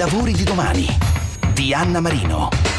lavori di domani di Anna Marino.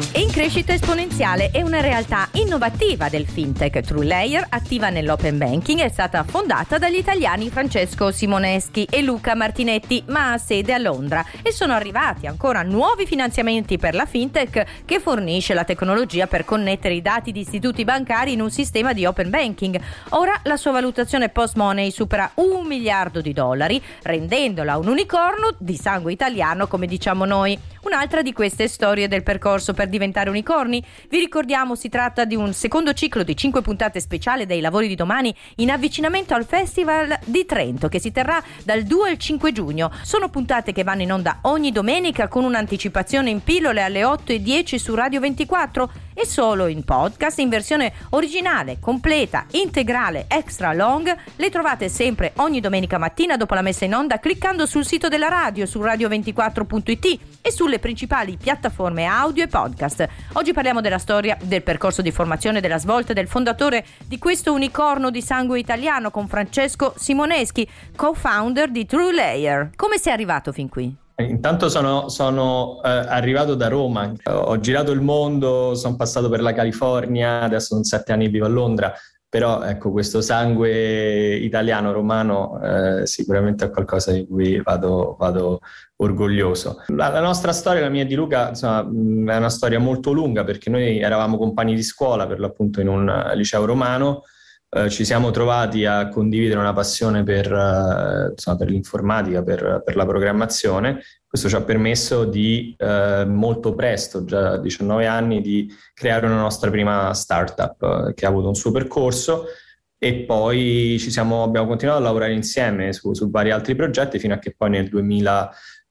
In crescita esponenziale è una realtà innovativa del fintech True Layer, attiva nell'open banking, è stata fondata dagli italiani Francesco Simoneschi e Luca Martinetti, ma ha sede a Londra e sono arrivati ancora nuovi finanziamenti per la fintech che fornisce la tecnologia per connettere i dati di istituti bancari in un sistema di open banking. Ora la sua valutazione post money supera un miliardo di dollari, rendendola un unicorno di sangue italiano, come diciamo noi. Un'altra di queste storie del percorso per diventare unicorni. Vi ricordiamo si tratta di un secondo ciclo di 5 puntate speciali dei lavori di domani in avvicinamento al Festival di Trento che si terrà dal 2 al 5 giugno. Sono puntate che vanno in onda ogni domenica con un'anticipazione in pillole alle 8 e 10 su Radio 24 e solo in podcast in versione originale, completa, integrale, extra long. Le trovate sempre ogni domenica mattina dopo la messa in onda cliccando sul sito della radio su radio24.it e sulle principali piattaforme audio e podcast. Oggi parliamo della storia del percorso di formazione della svolta del fondatore di questo unicorno di sangue italiano con Francesco Simoneschi, co-founder di True Layer. Come sei arrivato fin qui? Intanto sono, sono eh, arrivato da Roma, ho girato il mondo, sono passato per la California, adesso sono sette anni vivo a Londra, però ecco, questo sangue italiano, romano, eh, sicuramente è qualcosa di cui vado, vado orgoglioso. La, la, nostra storia, la mia di Luca, insomma, è una storia molto lunga perché noi eravamo compagni di scuola, per l'appunto in un liceo romano, eh, ci siamo trovati a condividere una passione per, eh, insomma, per l'informatica, per, per, la programmazione. Questo ci ha permesso di eh, molto presto, già a 19 anni, di creare una nostra prima startup eh, che ha avuto un suo percorso e poi siamo, abbiamo continuato a lavorare insieme su, su, vari altri progetti fino a che poi nel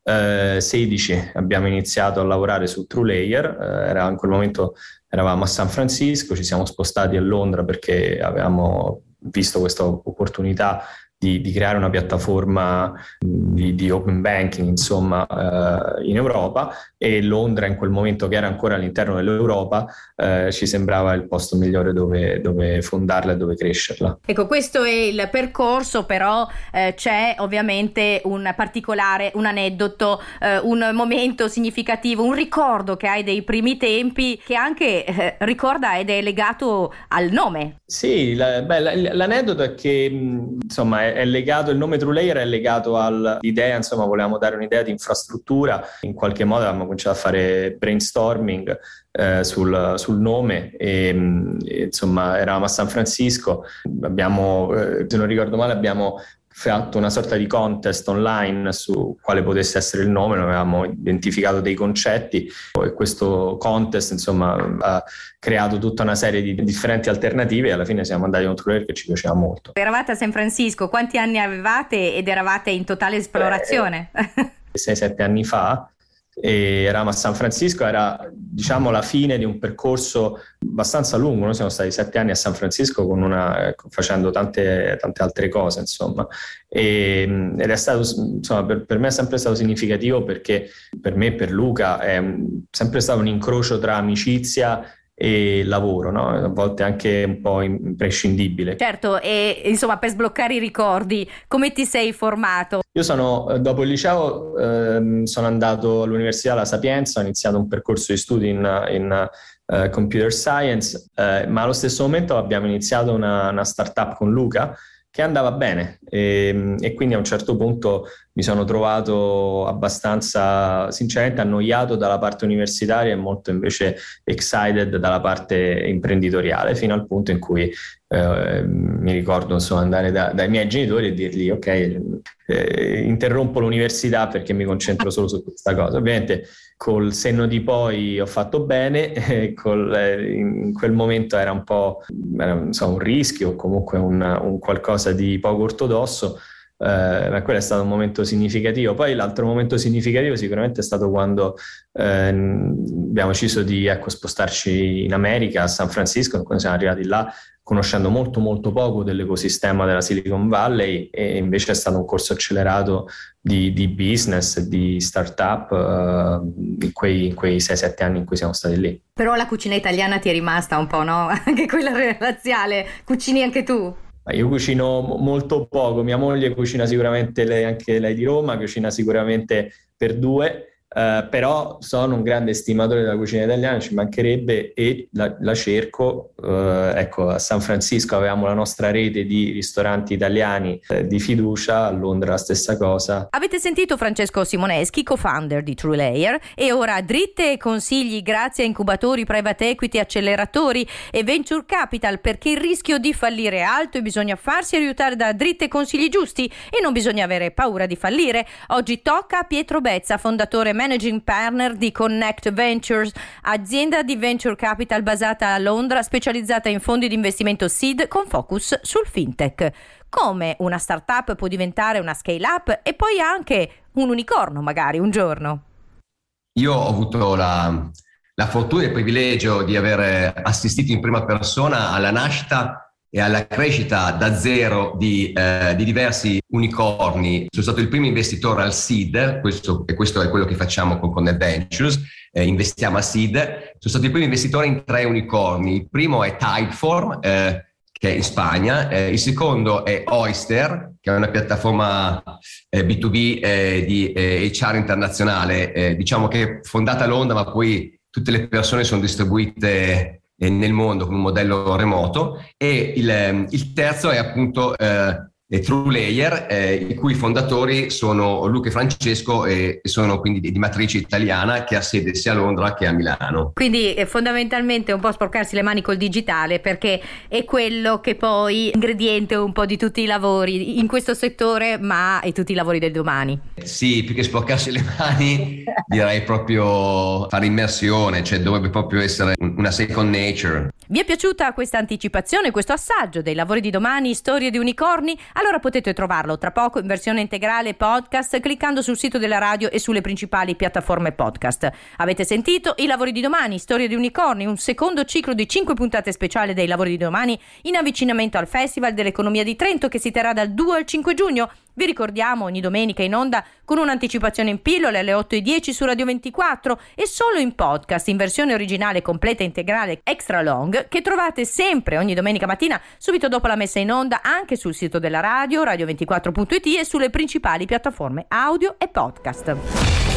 2016 abbiamo iniziato a lavorare su TrueLayer, eh, era in quel momento eravamo a San Francisco, ci siamo spostati a Londra perché avevamo visto questa opportunità di, di, creare una piattaforma di, di open banking insomma eh, in Europa e Londra in quel momento che era ancora all'interno dell'Europa eh, ci sembrava il posto migliore dove, dove, fondarla e dove crescerla. Ecco questo è il percorso però eh, c'è ovviamente un particolare, un aneddoto, eh, un momento significativo, un ricordo che hai dei primi tempi che anche eh, ricorda ed è legato al nome. Sì, la, beh, l'aneddoto è che insomma è, legato, il nome TrueLayer è legato all'idea, insomma, volevamo dare un'idea di infrastruttura, in qualche modo abbiamo cominciato a fare brainstorming eh, sul, sul, nome e, e, insomma eravamo a San Francisco, abbiamo, eh, se non ricordo male, abbiamo fatto una sorta di contest online su quale potesse essere il nome, noi avevamo identificato dei concetti e questo contest insomma ha creato tutta una serie di differenti alternative e alla fine siamo andati a un trailer che ci piaceva molto. Eravate a San Francisco, quanti anni avevate ed eravate in totale esplorazione? 6-7 anni fa e a San Francisco, era diciamo la fine di un percorso abbastanza lungo, noi siamo stati sette anni a San Francisco una, facendo tante, tante, altre cose insomma. E, ed è stato insomma per, per, me è sempre stato significativo perché per me per Luca è sempre stato un incrocio tra amicizia e lavoro, no? a volte anche un po' imprescindibile. Certo, e insomma per sbloccare i ricordi, come ti sei formato? Io sono, eh, dopo il liceo, eh, sono andato all'Università La Sapienza, ho iniziato un percorso di studi in, in uh, computer science, eh, ma allo stesso momento abbiamo iniziato una, una startup con Luca che andava bene e, ehm, e, quindi a un certo punto mi sono trovato abbastanza sinceramente annoiato dalla parte universitaria e molto invece excited dalla parte imprenditoriale fino al punto in cui eh, mi ricordo insomma andare da, dai miei genitori e dirgli ok eh, interrompo l'università perché mi concentro solo su questa cosa. Ovviamente col senno di poi ho fatto bene, eh, col, eh, in quel momento era un po' era, so, un rischio o comunque un, un, qualcosa di poco ortodosso, eh, ma quello è stato un momento significativo. Poi l'altro momento significativo sicuramente è stato quando eh, abbiamo deciso di ecco, spostarci in America, a San Francisco, quando siamo arrivati là conoscendo molto molto poco dell'ecosistema della Silicon Valley e invece è stato un corso accelerato di, di business, di startup uh, in quei, quei 6-7 anni in cui siamo stati lì. Però la cucina italiana ti è rimasta un po', no? Anche quella razziale, cucini anche tu? Io cucino molto poco, mia moglie cucina sicuramente lei, anche lei di Roma, cucina sicuramente per due Uh, però sono un grande stimatore della cucina italiana, ci mancherebbe e la, la cerco. Uh, ecco, a San Francisco avevamo la nostra rete di ristoranti italiani uh, di fiducia, a Londra la stessa cosa. Avete sentito Francesco Simoneschi, co-founder di True Layer, e ora dritte e consigli grazie a incubatori, private equity, acceleratori e venture capital perché il rischio di fallire è alto e bisogna farsi aiutare da dritte e consigli giusti e non bisogna avere paura di fallire. Oggi tocca a Pietro Bezza, fondatore managing partner di Connect Ventures, azienda di venture capital basata a Londra, specializzata in fondi di investimento seed con focus sul fintech. Come una startup può diventare una scale up e poi anche un unicorno magari un giorno? Io ho avuto la, la fortuna e il privilegio di aver assistito in prima persona alla nascita e alla crescita da zero di, eh, di, diversi unicorni. Sono stato il primo investitore al seed, questo, e questo è quello che facciamo con Connect Ventures, eh, investiamo a seed. Sono stato il primo investitore in tre unicorni. Il primo è Typeform, eh, che è in Spagna, eh, il secondo è Oyster, che è una piattaforma B2B eh, eh, di HR internazionale, diciamo che è fondata a Londra, ma poi tutte le persone sono distribuite nel mondo con un modello remoto e il, ehm, il terzo è appunto eh, True Layer, eh, i cui fondatori sono Luca e Francesco e, e sono quindi di, matrice italiana che ha sede sia a Londra che a Milano. Quindi eh, fondamentalmente un po' sporcarsi le mani col digitale perché è quello che poi ingrediente un po' di tutti i lavori in questo settore ma e tutti i lavori del domani. Sì, più che sporcarsi le mani direi proprio fare immersione, cioè dovrebbe proprio essere una second nature. Vi è piaciuta questa anticipazione, questo assaggio dei lavori di domani, storie di unicorni? Allora potete trovarlo tra poco in versione integrale podcast cliccando sul sito della radio e sulle principali piattaforme podcast. Avete sentito i lavori di domani, storie di unicorni, un secondo ciclo di 5 puntate speciali dei lavori di domani in avvicinamento al Festival dell'Economia di Trento che si terrà dal 2 al 5 giugno. Vi ricordiamo ogni domenica in onda con un'anticipazione in pillole alle 8.10 su Radio 24 e solo in podcast in versione originale completa integrale extra long che trovate sempre ogni domenica mattina subito dopo la messa in onda anche sul sito della radio radio24.it e sulle principali piattaforme audio e podcast.